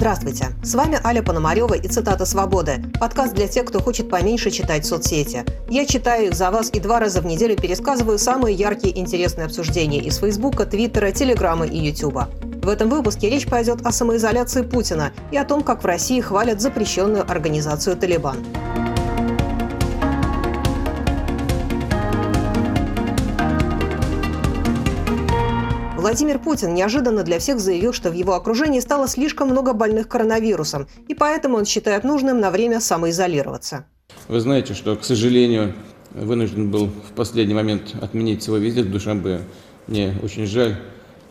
Здравствуйте, с вами Аля Пономарева и «Цитата свободы» – подкаст для тех, кто хочет поменьше читать соцсети. Я читаю их за вас и два раза в неделю пересказываю самые яркие и интересные обсуждения из Фейсбука, Твиттера, Телеграма и Ютуба. В этом выпуске речь пойдет о самоизоляции Путина и о том, как в России хвалят запрещенную организацию «Талибан». Владимир Путин неожиданно для всех заявил, что в его окружении стало слишком много больных коронавирусом, и поэтому он считает нужным на время самоизолироваться. Вы знаете, что, к сожалению, вынужден был в последний момент отменить свой визит в Душанбе. Мне очень жаль,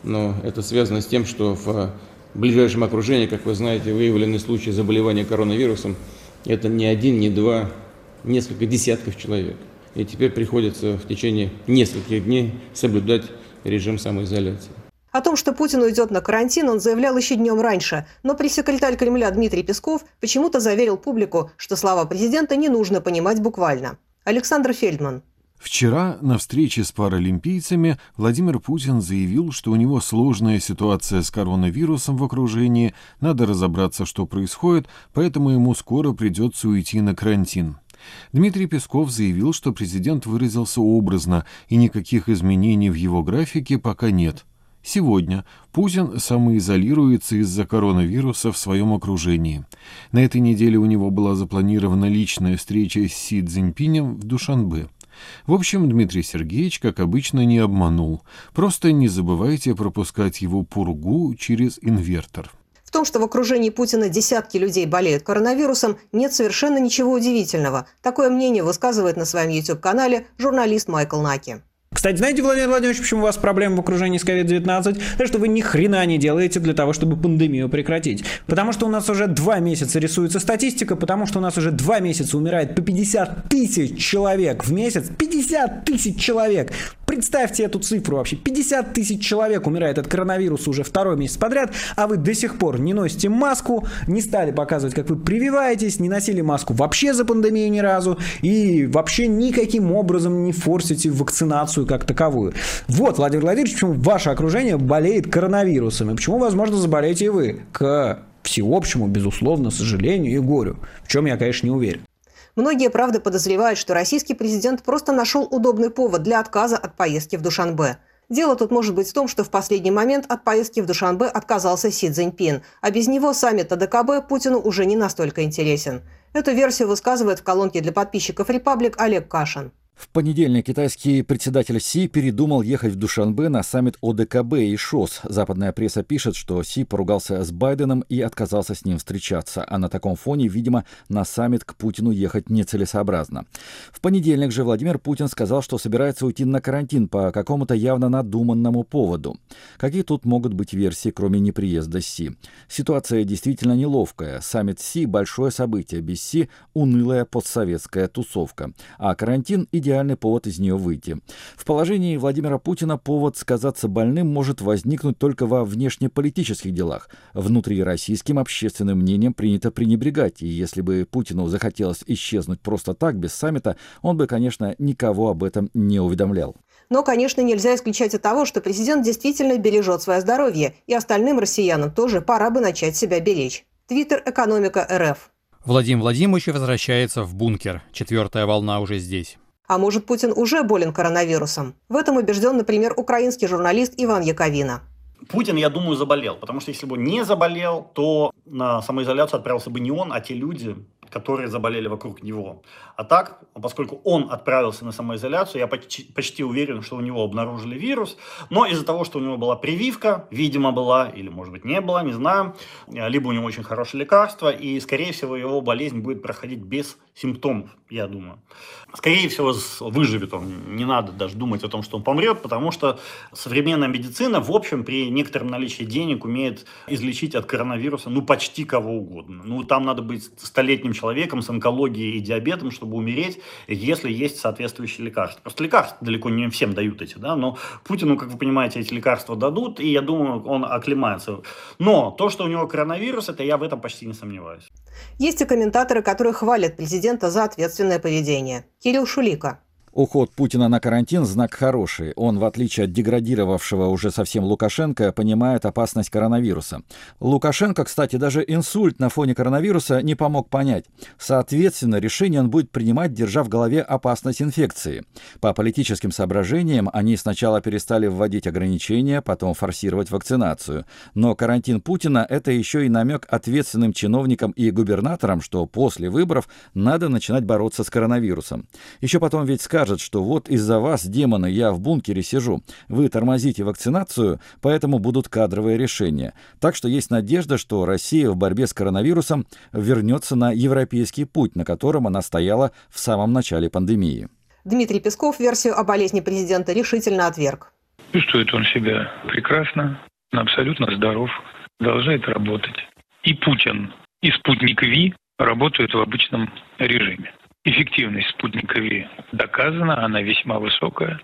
но это связано с тем, что в ближайшем окружении, как вы знаете, выявлены случаи заболевания коронавирусом. Это не один, не два, несколько десятков человек. И теперь приходится в течение нескольких дней соблюдать режим самоизоляции. О том, что Путин уйдет на карантин, он заявлял еще днем раньше, но пресс-секретарь Кремля Дмитрий Песков почему-то заверил публику, что слова президента не нужно понимать буквально. Александр Фельдман. Вчера на встрече с паралимпийцами Владимир Путин заявил, что у него сложная ситуация с коронавирусом в окружении, надо разобраться, что происходит, поэтому ему скоро придется уйти на карантин. Дмитрий Песков заявил, что президент выразился образно, и никаких изменений в его графике пока нет. Сегодня Путин самоизолируется из-за коронавируса в своем окружении. На этой неделе у него была запланирована личная встреча с Си Цзиньпинем в Душанбе. В общем, Дмитрий Сергеевич, как обычно, не обманул. Просто не забывайте пропускать его пургу через инвертор. В том, что в окружении Путина десятки людей болеют коронавирусом, нет совершенно ничего удивительного. Такое мнение высказывает на своем YouTube-канале журналист Майкл Наки. Кстати, знаете, Владимир Владимирович, почему у вас проблемы в окружении с COVID-19? То, что вы ни хрена не делаете для того, чтобы пандемию прекратить. Потому что у нас уже два месяца рисуется статистика, потому что у нас уже два месяца умирает по 50 тысяч человек в месяц. 50 тысяч человек! Представьте эту цифру вообще. 50 тысяч человек умирает от коронавируса уже второй месяц подряд, а вы до сих пор не носите маску, не стали показывать, как вы прививаетесь, не носили маску вообще за пандемию ни разу и вообще никаким образом не форсите вакцинацию как таковую. Вот, Владимир Владимирович, почему ваше окружение болеет коронавирусом и почему, возможно, заболеете и вы. К всеобщему, безусловно, сожалению и горю. В чем я, конечно, не уверен. Многие, правда, подозревают, что российский президент просто нашел удобный повод для отказа от поездки в Душанбе. Дело тут может быть в том, что в последний момент от поездки в Душанбе отказался Си Цзиньпин, а без него саммит АДКБ Путину уже не настолько интересен. Эту версию высказывает в колонке для подписчиков «Репаблик» Олег Кашин. В понедельник китайский председатель Си передумал ехать в Душанбе на саммит ОДКБ и ШОС. Западная пресса пишет, что Си поругался с Байденом и отказался с ним встречаться, а на таком фоне, видимо, на саммит к Путину ехать нецелесообразно. В понедельник же Владимир Путин сказал, что собирается уйти на карантин по какому-то явно надуманному поводу. Какие тут могут быть версии, кроме неприезда Си? Ситуация действительно неловкая. Саммит Си – большое событие. Без Си – унылая постсоветская тусовка. А карантин – идеальный идеальный повод из нее выйти. В положении Владимира Путина повод сказаться больным может возникнуть только во внешнеполитических делах. Внутрироссийским общественным мнением принято пренебрегать, и если бы Путину захотелось исчезнуть просто так, без саммита, он бы, конечно, никого об этом не уведомлял. Но, конечно, нельзя исключать от того, что президент действительно бережет свое здоровье, и остальным россиянам тоже пора бы начать себя беречь. Твиттер «Экономика РФ». Владимир Владимирович возвращается в бункер. Четвертая волна уже здесь. А может, Путин уже болен коронавирусом? В этом убежден, например, украинский журналист Иван Яковина. Путин, я думаю, заболел, потому что если бы он не заболел, то на самоизоляцию отправился бы не он, а те люди, которые заболели вокруг него. А так, поскольку он отправился на самоизоляцию, я почти, почти уверен, что у него обнаружили вирус, но из-за того, что у него была прививка, видимо была, или может быть не была, не знаю, либо у него очень хорошее лекарство, и скорее всего его болезнь будет проходить без симптомов, я думаю. Скорее всего выживет он, не надо даже думать о том, что он помрет, потому что современная медицина, в общем, при некотором наличии денег умеет излечить от коронавируса, ну, почти кого угодно. Ну, там надо быть столетним человеком с онкологией и диабетом, чтобы умереть, если есть соответствующие лекарства. Просто лекарства далеко не всем дают эти, да, но Путину, как вы понимаете, эти лекарства дадут, и я думаю, он оклемается. Но то, что у него коронавирус, это я в этом почти не сомневаюсь. Есть и комментаторы, которые хвалят президента за ответственное поведение. Кирилл Шулика. Уход Путина на карантин – знак хороший. Он, в отличие от деградировавшего уже совсем Лукашенко, понимает опасность коронавируса. Лукашенко, кстати, даже инсульт на фоне коронавируса не помог понять. Соответственно, решение он будет принимать, держа в голове опасность инфекции. По политическим соображениям они сначала перестали вводить ограничения, потом форсировать вакцинацию. Но карантин Путина – это еще и намек ответственным чиновникам и губернаторам, что после выборов надо начинать бороться с коронавирусом. Еще потом ведь скажут, скажет, что вот из-за вас, демоны, я в бункере сижу, вы тормозите вакцинацию, поэтому будут кадровые решения. Так что есть надежда, что Россия в борьбе с коронавирусом вернется на европейский путь, на котором она стояла в самом начале пандемии. Дмитрий Песков версию о болезни президента решительно отверг. Чувствует он себя прекрасно, абсолютно здоров, продолжает работать. И Путин, и спутник Ви работают в обычном режиме. Эффективность спутника ВИ доказана, она весьма высокая.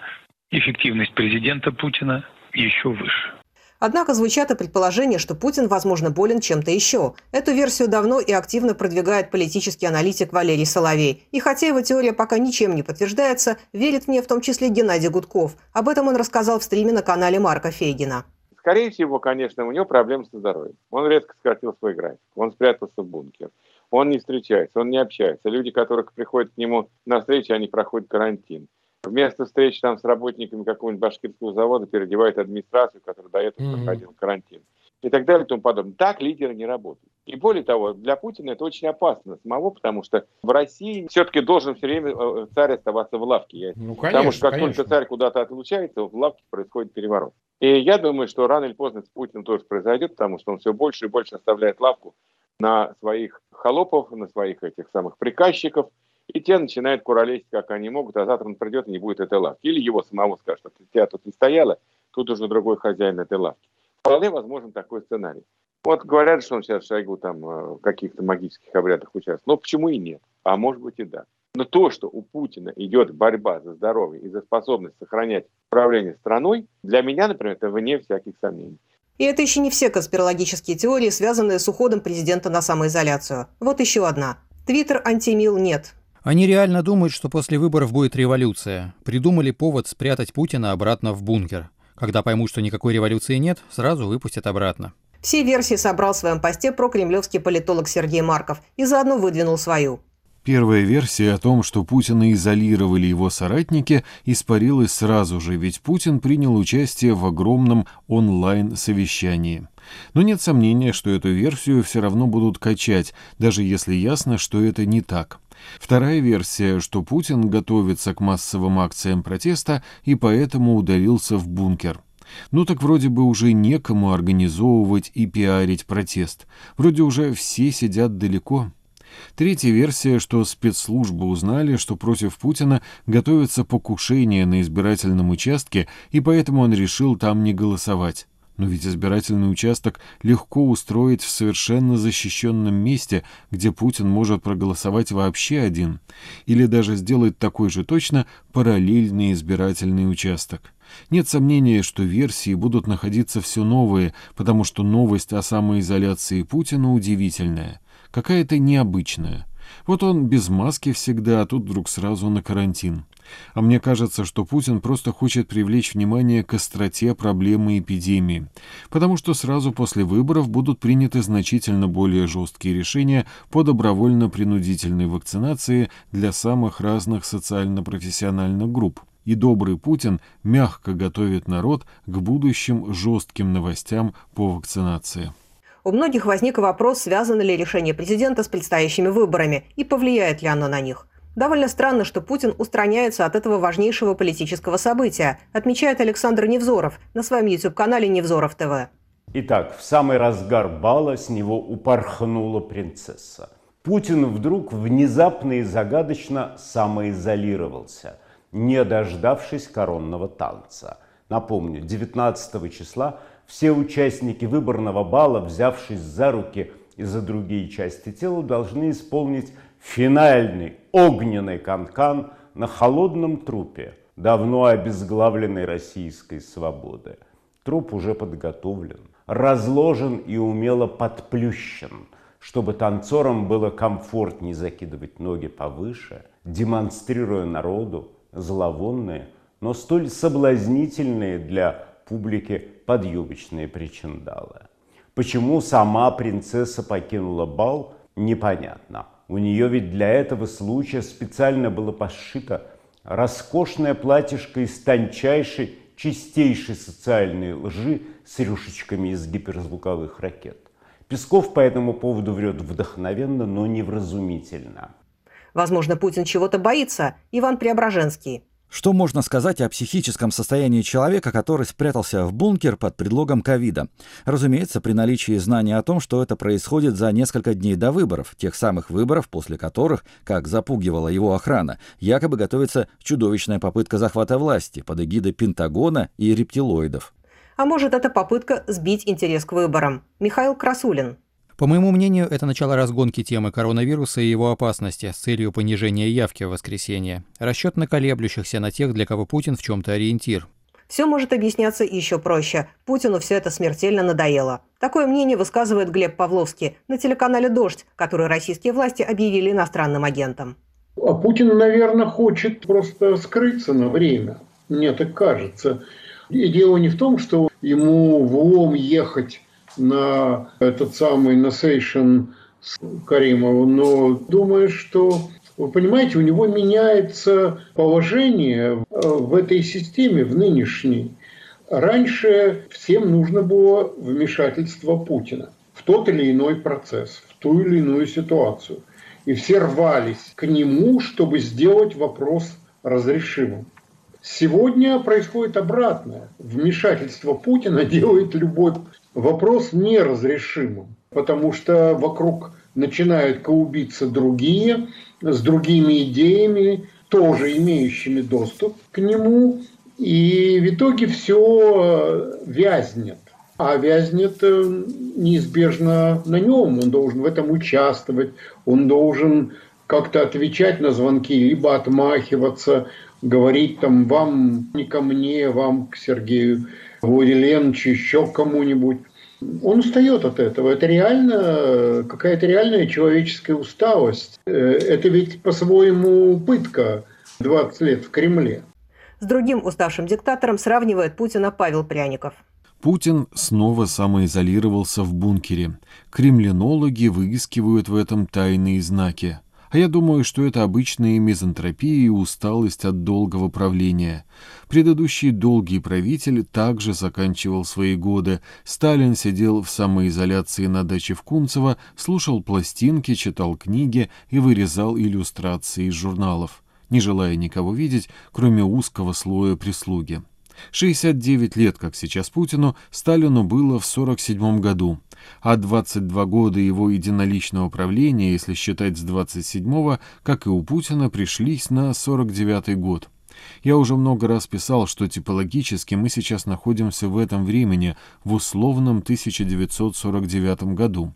Эффективность президента Путина еще выше. Однако звучат и предположения, что Путин, возможно, болен чем-то еще. Эту версию давно и активно продвигает политический аналитик Валерий Соловей. И хотя его теория пока ничем не подтверждается, верит в нее в том числе Геннадий Гудков. Об этом он рассказал в стриме на канале Марка Фейгина. Скорее всего, конечно, у него проблемы со здоровьем. Он резко сократил свой график. Он спрятался в бункер он не встречается, он не общается. Люди, которые приходят к нему на встречи, они проходят карантин. Вместо встречи там с работниками какого-нибудь башкирского завода переодевает администрацию, которая до этого mm-hmm. проходила карантин. И так далее и тому подобное. Так лидеры не работают. И более того, для Путина это очень опасно самого, потому что в России все-таки должен все время э, царь оставаться в лавке. Ну, конечно, потому что как конечно. только царь куда-то отлучается, в лавке происходит переворот. И я думаю, что рано или поздно с Путиным тоже произойдет, потому что он все больше и больше оставляет лавку на своих холопов, на своих этих самых приказчиков, и те начинают куролесить, как они могут, а завтра он придет и не будет этой лавки. Или его самого скажут, что тебя тут не стояло, тут уже другой хозяин этой лавки. Вполне возможен такой сценарий. Вот говорят, что он сейчас Шойгу там э, в каких-то магических обрядах участвует. Но почему и нет? А может быть и да. Но то, что у Путина идет борьба за здоровье и за способность сохранять управление страной, для меня, например, это вне всяких сомнений. И это еще не все конспирологические теории, связанные с уходом президента на самоизоляцию. Вот еще одна. Твиттер антимил нет. Они реально думают, что после выборов будет революция. Придумали повод спрятать Путина обратно в бункер. Когда поймут, что никакой революции нет, сразу выпустят обратно. Все версии собрал в своем посте про кремлевский политолог Сергей Марков и заодно выдвинул свою. Первая версия о том, что Путина изолировали его соратники, испарилась сразу же, ведь Путин принял участие в огромном онлайн-совещании. Но нет сомнения, что эту версию все равно будут качать, даже если ясно, что это не так. Вторая версия, что Путин готовится к массовым акциям протеста и поэтому удалился в бункер. Ну так вроде бы уже некому организовывать и пиарить протест. Вроде уже все сидят далеко. Третья версия, что спецслужбы узнали, что против Путина готовится покушение на избирательном участке, и поэтому он решил там не голосовать. Но ведь избирательный участок легко устроить в совершенно защищенном месте, где Путин может проголосовать вообще один, или даже сделать такой же точно параллельный избирательный участок. Нет сомнения, что версии будут находиться все новые, потому что новость о самоизоляции Путина удивительная какая-то необычная. Вот он без маски всегда, а тут вдруг сразу на карантин. А мне кажется, что Путин просто хочет привлечь внимание к остроте проблемы эпидемии, потому что сразу после выборов будут приняты значительно более жесткие решения по добровольно-принудительной вакцинации для самых разных социально-профессиональных групп. И добрый Путин мягко готовит народ к будущим жестким новостям по вакцинации. У многих возник вопрос, связано ли решение президента с предстоящими выборами и повлияет ли оно на них. Довольно странно, что Путин устраняется от этого важнейшего политического события, отмечает Александр Невзоров на своем YouTube-канале Невзоров ТВ. Итак, в самый разгар бала с него упорхнула принцесса. Путин вдруг внезапно и загадочно самоизолировался, не дождавшись коронного танца. Напомню, 19 числа все участники выборного бала, взявшись за руки и за другие части тела, должны исполнить финальный огненный канкан на холодном трупе давно обезглавленной российской свободы. Труп уже подготовлен, разложен и умело подплющен, чтобы танцорам было комфортнее закидывать ноги повыше, демонстрируя народу зловонные, но столь соблазнительные для публики подъюбочные причиндалы. Почему сама принцесса покинула бал, непонятно. У нее ведь для этого случая специально было пошито роскошное платьишко из тончайшей, чистейшей социальной лжи с рюшечками из гиперзвуковых ракет. Песков по этому поводу врет вдохновенно, но невразумительно. Возможно, Путин чего-то боится. Иван Преображенский. Что можно сказать о психическом состоянии человека, который спрятался в бункер под предлогом ковида? Разумеется, при наличии знания о том, что это происходит за несколько дней до выборов, тех самых выборов, после которых, как запугивала его охрана, якобы готовится чудовищная попытка захвата власти под эгидой Пентагона и рептилоидов. А может, это попытка сбить интерес к выборам. Михаил Красулин. По моему мнению, это начало разгонки темы коронавируса и его опасности с целью понижения явки в воскресенье. Расчет на колеблющихся, на тех, для кого Путин в чем-то ориентир. Все может объясняться еще проще. Путину все это смертельно надоело. Такое мнение высказывает Глеб Павловский на телеканале «Дождь», который российские власти объявили иностранным агентом. А Путин, наверное, хочет просто скрыться на время. Мне так кажется. И дело не в том, что ему в ОМ ехать на этот самый Насейшн с Каримовым, но думаю, что вы понимаете, у него меняется положение в этой системе, в нынешней. Раньше всем нужно было вмешательство Путина в тот или иной процесс, в ту или иную ситуацию. И все рвались к нему, чтобы сделать вопрос разрешимым. Сегодня происходит обратное. Вмешательство Путина делает любой вопрос неразрешимым, потому что вокруг начинают коубиться другие, с другими идеями, тоже имеющими доступ к нему, и в итоге все вязнет. А вязнет э, неизбежно на нем, он должен в этом участвовать, он должен как-то отвечать на звонки, либо отмахиваться, говорить там вам не ко мне, вам к Сергею Владиленовичу, еще кому-нибудь. Он устает от этого. Это реально какая-то реальная человеческая усталость. Э, это ведь по-своему пытка 20 лет в Кремле. С другим уставшим диктатором сравнивает Путина Павел Пряников. Путин снова самоизолировался в бункере. Кремлинологи выискивают в этом тайные знаки. А я думаю, что это обычная мизантропия и усталость от долгого правления. Предыдущий долгий правитель также заканчивал свои годы. Сталин сидел в самоизоляции на даче в Кунцево, слушал пластинки, читал книги и вырезал иллюстрации из журналов, не желая никого видеть, кроме узкого слоя прислуги. 69 лет, как сейчас Путину, Сталину было в 47 году, а 22 года его единоличного правления, если считать с 27-го, как и у Путина, пришлись на 49 год. Я уже много раз писал, что типологически мы сейчас находимся в этом времени, в условном 1949 году.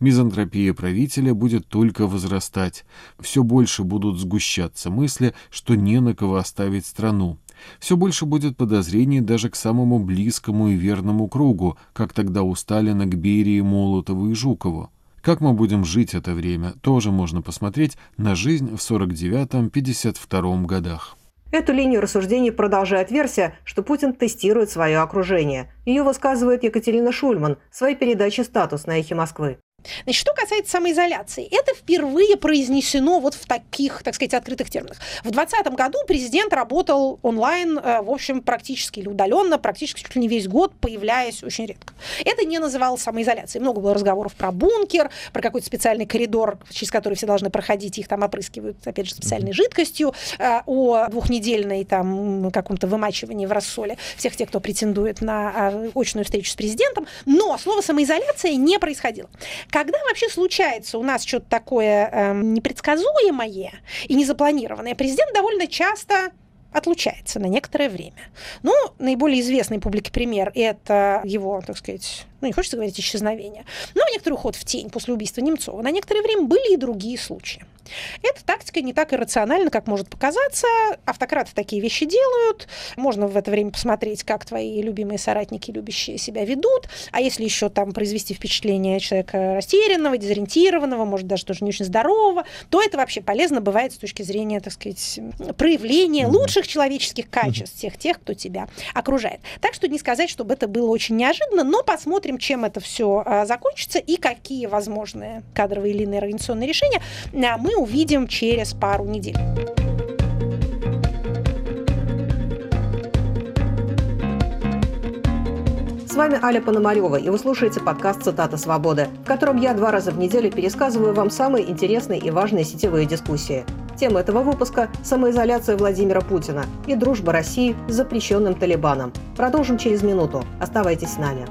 Мизантропия правителя будет только возрастать. Все больше будут сгущаться мысли, что не на кого оставить страну. Все больше будет подозрений даже к самому близкому и верному кругу, как тогда у Сталина к Берии, Молотову и Жукову. Как мы будем жить это время, тоже можно посмотреть на жизнь в 49-52 годах. Эту линию рассуждений продолжает версия, что Путин тестирует свое окружение. Ее высказывает Екатерина Шульман в своей передаче «Статус» на «Эхе Москвы». Значит, что касается самоизоляции, это впервые произнесено вот в таких, так сказать, открытых терминах. В 2020 году президент работал онлайн, э, в общем, практически или удаленно, практически чуть ли не весь год, появляясь очень редко. Это не называлось самоизоляцией. Много было разговоров про бункер, про какой-то специальный коридор, через который все должны проходить, их там опрыскивают, опять же, специальной жидкостью, э, о двухнедельной там каком-то вымачивании в рассоле всех тех, кто претендует на а, очную встречу с президентом. Но слово самоизоляция не происходило. Когда вообще случается у нас что-то такое э, непредсказуемое и незапланированное, президент довольно часто отлучается на некоторое время. Ну, наиболее известный публике пример – это его, так сказать, ну не хочется говорить исчезновение, но некоторый уход в тень после убийства Немцова. На некоторое время были и другие случаи. Эта тактика не так иррациональна, как может показаться. Автократы такие вещи делают. Можно в это время посмотреть, как твои любимые соратники, любящие себя ведут. А если еще там произвести впечатление человека растерянного, дезориентированного, может даже тоже не очень здорового, то это вообще полезно бывает с точки зрения, так сказать, проявления лучших человеческих качеств всех тех, кто тебя окружает. Так что не сказать, чтобы это было очень неожиданно, но посмотрим, чем это все а, закончится и какие возможные кадровые или иные организационные решения а, мы увидим через пару недель. С вами Аля Пономарева, и вы слушаете подкаст «Цитата свободы», в котором я два раза в неделю пересказываю вам самые интересные и важные сетевые дискуссии. Тема этого выпуска – самоизоляция Владимира Путина и дружба России с запрещенным Талибаном. Продолжим через минуту. Оставайтесь с нами.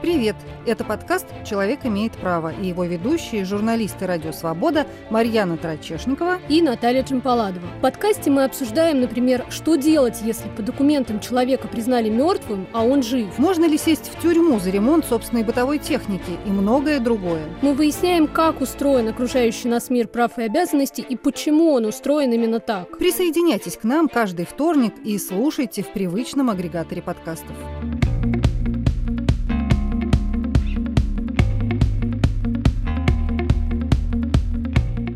Привет! Это подкаст «Человек имеет право» и его ведущие, журналисты «Радио Свобода» Марьяна Трачешникова и Наталья Джампаладова. В подкасте мы обсуждаем, например, что делать, если по документам человека признали мертвым, а он жив. Можно ли сесть в тюрьму за ремонт собственной бытовой техники и многое другое. Мы выясняем, как устроен окружающий нас мир прав и обязанностей и почему он устроен именно так. Присоединяйтесь к нам каждый вторник и слушайте в привычном агрегаторе подкастов.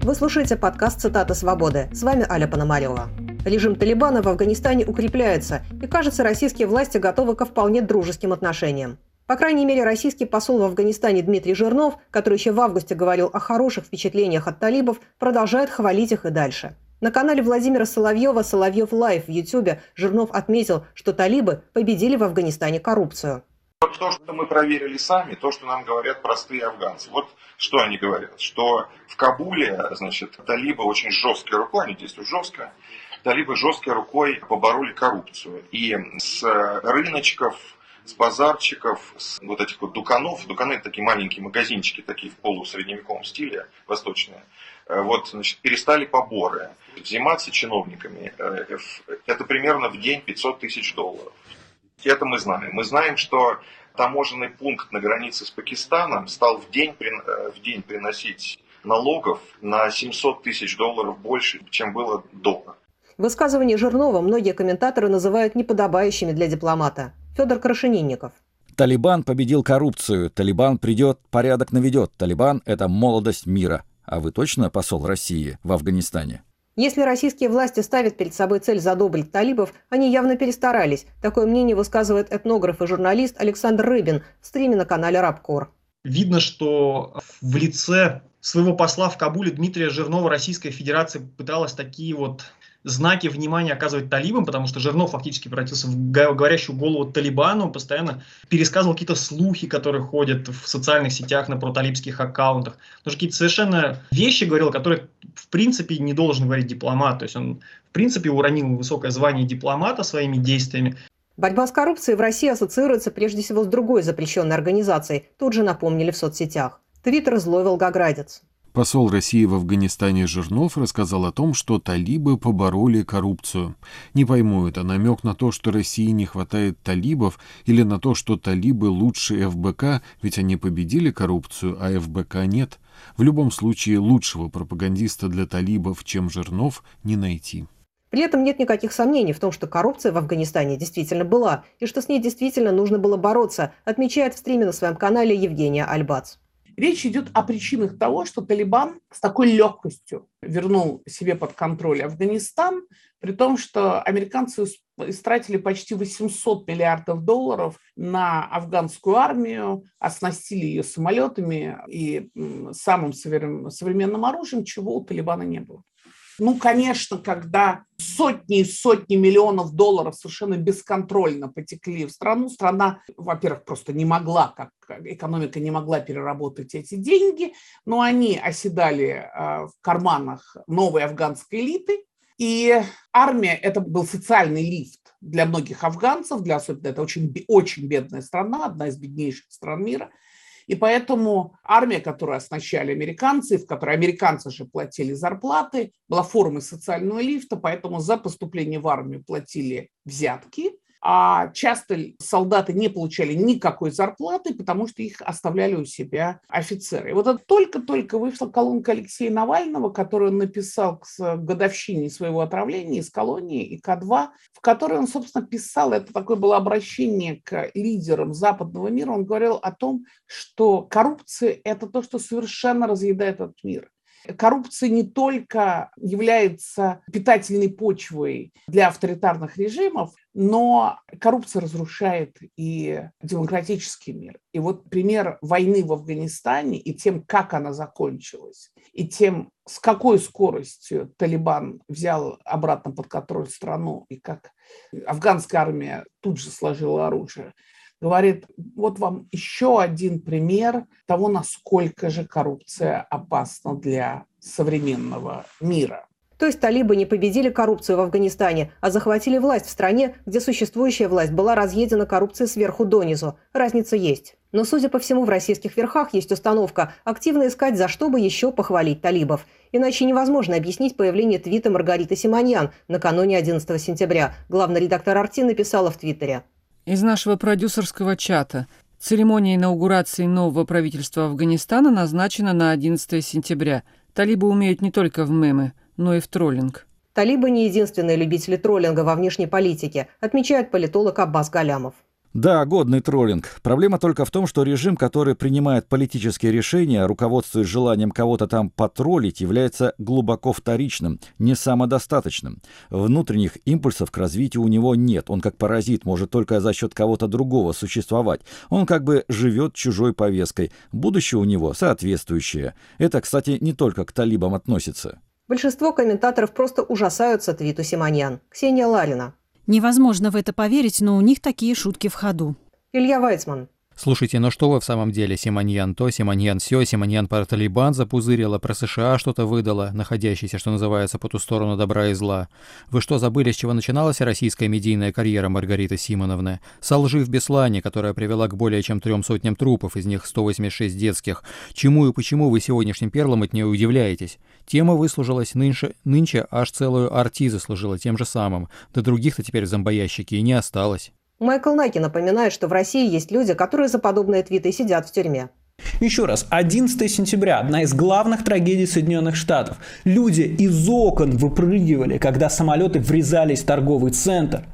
Вы слушаете подкаст «Цитата свободы». С вами Аля Пономарева. Режим Талибана в Афганистане укрепляется, и, кажется, российские власти готовы ко вполне дружеским отношениям. По крайней мере, российский посол в Афганистане Дмитрий Жирнов, который еще в августе говорил о хороших впечатлениях от талибов, продолжает хвалить их и дальше. На канале Владимира Соловьева «Соловьев Лайв» в Ютьюбе Жирнов отметил, что талибы победили в Афганистане коррупцию. Вот то, что мы проверили сами, то, что нам говорят простые афганцы. Вот что они говорят, что в Кабуле, значит, талибы очень жесткой рукой, они действуют жестко, талибы жесткой рукой побороли коррупцию. И с рыночков, с базарчиков, с вот этих вот дуканов, дуканы это такие маленькие магазинчики, такие в полусредневековом стиле, восточные, вот, значит, перестали поборы. Взиматься чиновниками, э, это примерно в день 500 тысяч долларов. Это мы знаем. Мы знаем, что таможенный пункт на границе с Пакистаном стал в день, э, в день приносить налогов на 700 тысяч долларов больше, чем было до. Высказывания Жирнова многие комментаторы называют неподобающими для дипломата. Федор Крашенинников. Талибан победил коррупцию. Талибан придет, порядок наведет. Талибан – это молодость мира. А вы точно посол России в Афганистане? Если российские власти ставят перед собой цель задобрить талибов, они явно перестарались. Такое мнение высказывает этнограф и журналист Александр Рыбин в стриме на канале Рабкор. Видно, что в лице своего посла в Кабуле Дмитрия Жирнова Российская Федерация пыталась такие вот знаки внимания оказывать талибам, потому что Жирнов фактически превратился в говорящую голову Талибану, постоянно пересказывал какие-то слухи, которые ходят в социальных сетях на проталибских аккаунтах. Тоже какие-то совершенно вещи говорил, которые в принципе не должен говорить дипломат. То есть он в принципе уронил высокое звание дипломата своими действиями. Борьба с коррупцией в России ассоциируется прежде всего с другой запрещенной организацией, тут же напомнили в соцсетях. Твиттер «Злой Волгоградец». Посол России в Афганистане Жирнов рассказал о том, что талибы побороли коррупцию. Не пойму, это намек на то, что России не хватает талибов, или на то, что талибы лучше ФБК, ведь они победили коррупцию, а ФБК нет. В любом случае, лучшего пропагандиста для талибов, чем Жирнов, не найти. При этом нет никаких сомнений в том, что коррупция в Афганистане действительно была, и что с ней действительно нужно было бороться, отмечает в стриме на своем канале Евгения Альбац. Речь идет о причинах того, что Талибан с такой легкостью вернул себе под контроль Афганистан, при том, что американцы истратили почти 800 миллиардов долларов на афганскую армию, оснастили ее самолетами и самым современным оружием, чего у Талибана не было. Ну, конечно, когда сотни и сотни миллионов долларов совершенно бесконтрольно потекли в страну, страна, во-первых, просто не могла, как экономика не могла переработать эти деньги, но они оседали а, в карманах новой афганской элиты, и армия – это был социальный лифт для многих афганцев, для особенно это очень, очень бедная страна, одна из беднейших стран мира – и поэтому армия, которую оснащали американцы, в которой американцы же платили зарплаты, была формой социального лифта, поэтому за поступление в армию платили взятки, а часто солдаты не получали никакой зарплаты, потому что их оставляли у себя офицеры. И вот это только-только вышла колонка Алексея Навального, которую он написал к годовщине своего отравления из колонии и К2, в которой он, собственно, писал, это такое было обращение к лидерам западного мира, он говорил о том, что коррупция – это то, что совершенно разъедает этот мир. Коррупция не только является питательной почвой для авторитарных режимов, но коррупция разрушает и демократический мир. И вот пример войны в Афганистане и тем, как она закончилась, и тем, с какой скоростью Талибан взял обратно под контроль страну, и как афганская армия тут же сложила оружие, говорит, вот вам еще один пример того, насколько же коррупция опасна для современного мира. То есть талибы не победили коррупцию в Афганистане, а захватили власть в стране, где существующая власть была разъедена коррупцией сверху донизу. Разница есть. Но, судя по всему, в российских верхах есть установка активно искать, за что бы еще похвалить талибов. Иначе невозможно объяснить появление твита Маргариты Симоньян накануне 11 сентября. Главный редактор «Арти» написала в Твиттере. Из нашего продюсерского чата. Церемония инаугурации нового правительства Афганистана назначена на 11 сентября. Талибы умеют не только в мемы, но и в троллинг. Талибы не единственные любители троллинга во внешней политике, отмечает политолог Аббас Галямов. Да, годный троллинг. Проблема только в том, что режим, который принимает политические решения, руководствуясь желанием кого-то там потроллить, является глубоко вторичным, не самодостаточным. Внутренних импульсов к развитию у него нет. Он как паразит может только за счет кого-то другого существовать. Он как бы живет чужой повесткой. Будущее у него соответствующее. Это, кстати, не только к талибам относится. Большинство комментаторов просто ужасаются твиту Симоньян. Ксения Ларина. Невозможно в это поверить, но у них такие шутки в ходу. Илья Вайцман. Слушайте, ну что вы в самом деле, Симоньян то, Симоньян сё, Симоньян про Талибан запузырила, про США что-то выдала, находящийся, что называется, по ту сторону добра и зла. Вы что, забыли, с чего начиналась российская медийная карьера Маргариты Симоновны? Со лжи в Беслане, которая привела к более чем трем сотням трупов, из них 186 детских. Чему и почему вы сегодняшним перлом от нее удивляетесь? Тема выслужилась нынче, нынче аж целую арти заслужила тем же самым. Да других-то теперь в зомбоящике и не осталось. Майкл Наки напоминает, что в России есть люди, которые за подобные твиты сидят в тюрьме. Еще раз, 11 сентября – одна из главных трагедий Соединенных Штатов. Люди из окон выпрыгивали, когда самолеты врезались в торговый центр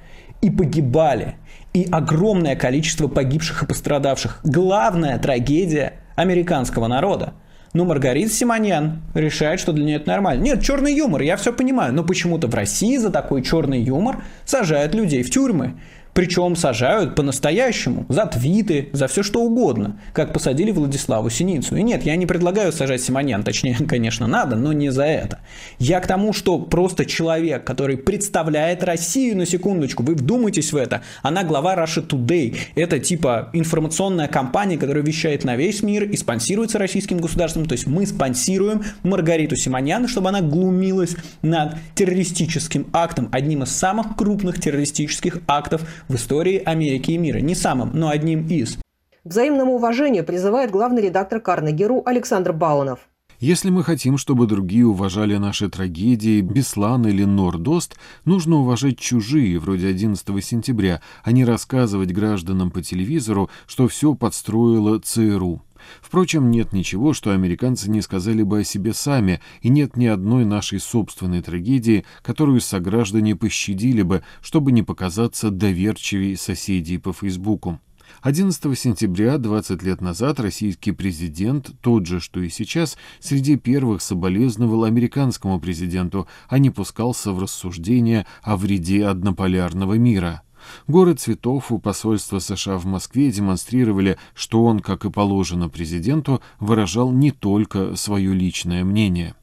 и погибали. И огромное количество погибших и пострадавших. Главная трагедия американского народа. Но Маргарита Симоньян решает, что для нее это нормально. Нет, черный юмор, я все понимаю, но почему-то в России за такой черный юмор сажают людей в тюрьмы. Причем сажают по-настоящему, за твиты, за все что угодно, как посадили Владиславу Синицу. И нет, я не предлагаю сажать Симонян, точнее, конечно, надо, но не за это. Я к тому, что просто человек, который представляет Россию, на секундочку, вы вдумайтесь в это, она глава Russia Today. Это типа информационная компания, которая вещает на весь мир и спонсируется российским государством. То есть мы спонсируем Маргариту Симонян, чтобы она глумилась над террористическим актом, одним из самых крупных террористических актов в истории Америки и мира. Не самым, но одним из. К взаимному уважению призывает главный редактор Карнегеру Александр Баунов. Если мы хотим, чтобы другие уважали наши трагедии, Беслан или Нордост, нужно уважать чужие, вроде 11 сентября, а не рассказывать гражданам по телевизору, что все подстроило ЦРУ. Впрочем, нет ничего, что американцы не сказали бы о себе сами, и нет ни одной нашей собственной трагедии, которую сограждане пощадили бы, чтобы не показаться доверчивее соседей по Фейсбуку. 11 сентября 20 лет назад российский президент, тот же, что и сейчас, среди первых соболезновал американскому президенту, а не пускался в рассуждения о вреде однополярного мира. Горы цветов у посольства США в Москве демонстрировали, что он, как и положено президенту, выражал не только свое личное мнение.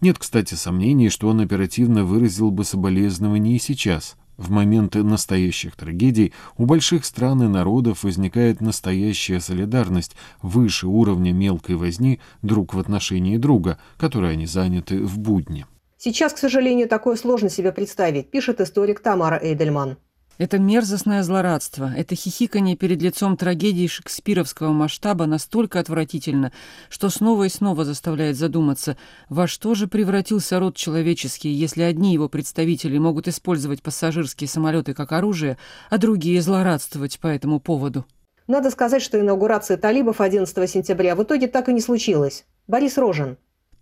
Нет, кстати, сомнений, что он оперативно выразил бы соболезнования и сейчас. В моменты настоящих трагедий у больших стран и народов возникает настоящая солидарность выше уровня мелкой возни друг в отношении друга, которой они заняты в будни. Сейчас, к сожалению, такое сложно себе представить, пишет историк Тамара Эйдельман. Это мерзостное злорадство, это хихикание перед лицом трагедии шекспировского масштаба настолько отвратительно, что снова и снова заставляет задуматься, во что же превратился род человеческий, если одни его представители могут использовать пассажирские самолеты как оружие, а другие злорадствовать по этому поводу. Надо сказать, что инаугурация талибов 11 сентября в итоге так и не случилась. Борис Рожин.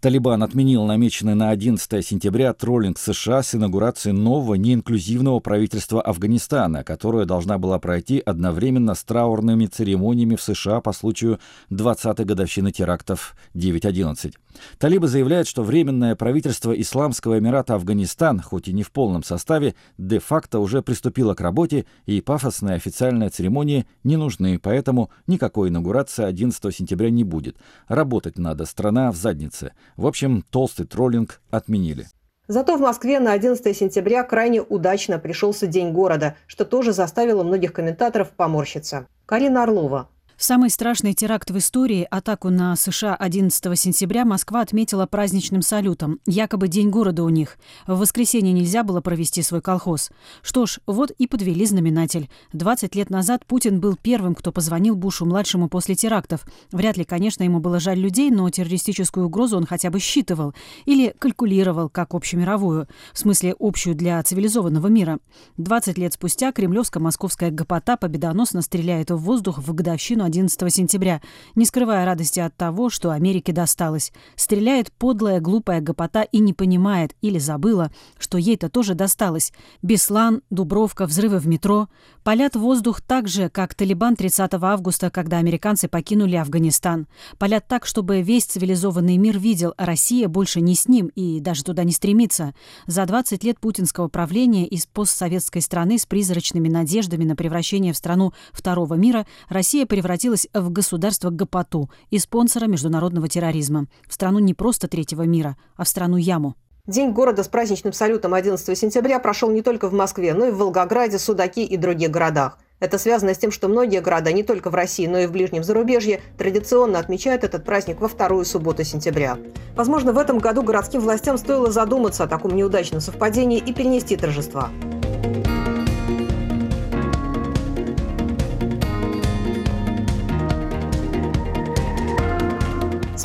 Талибан отменил намеченный на 11 сентября троллинг США с инаугурацией нового неинклюзивного правительства Афганистана, которое должна была пройти одновременно с траурными церемониями в США по случаю 20-й годовщины терактов 9.11. Талибы заявляют, что Временное правительство Исламского Эмирата Афганистан, хоть и не в полном составе, де-факто уже приступило к работе, и пафосные официальные церемонии не нужны, поэтому никакой инаугурации 11 сентября не будет. Работать надо, страна в заднице. В общем, толстый троллинг отменили. Зато в Москве на 11 сентября крайне удачно пришелся День города, что тоже заставило многих комментаторов поморщиться. Карина Орлова, Самый страшный теракт в истории, атаку на США 11 сентября, Москва отметила праздничным салютом. Якобы день города у них. В воскресенье нельзя было провести свой колхоз. Что ж, вот и подвели знаменатель. 20 лет назад Путин был первым, кто позвонил Бушу-младшему после терактов. Вряд ли, конечно, ему было жаль людей, но террористическую угрозу он хотя бы считывал. Или калькулировал, как общемировую. В смысле, общую для цивилизованного мира. 20 лет спустя кремлевско-московская гопота победоносно стреляет в воздух в годовщину 11 сентября, не скрывая радости от того, что Америке досталось. Стреляет подлая, глупая гопота и не понимает или забыла, что ей-то тоже досталось. Беслан, Дубровка, взрывы в метро. Палят воздух так же, как Талибан 30 августа, когда американцы покинули Афганистан. Палят так, чтобы весь цивилизованный мир видел, а Россия больше не с ним и даже туда не стремится. За 20 лет путинского правления из постсоветской страны с призрачными надеждами на превращение в страну второго мира Россия превратилась превратилась в государство Гапату и спонсора международного терроризма. В страну не просто третьего мира, а в страну Яму. День города с праздничным салютом 11 сентября прошел не только в Москве, но и в Волгограде, Судаке и других городах. Это связано с тем, что многие города не только в России, но и в ближнем зарубежье традиционно отмечают этот праздник во вторую субботу сентября. Возможно, в этом году городским властям стоило задуматься о таком неудачном совпадении и перенести торжества.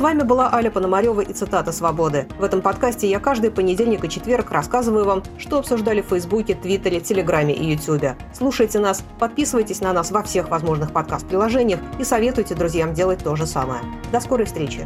Вами была Аля Пономарева и цитата «Свободы». В этом подкасте я каждый понедельник и четверг рассказываю вам, что обсуждали в Фейсбуке, Твиттере, Телеграме и Ютубе. Слушайте нас, подписывайтесь на нас во всех возможных подкаст-приложениях и советуйте друзьям делать то же самое. До скорой встречи!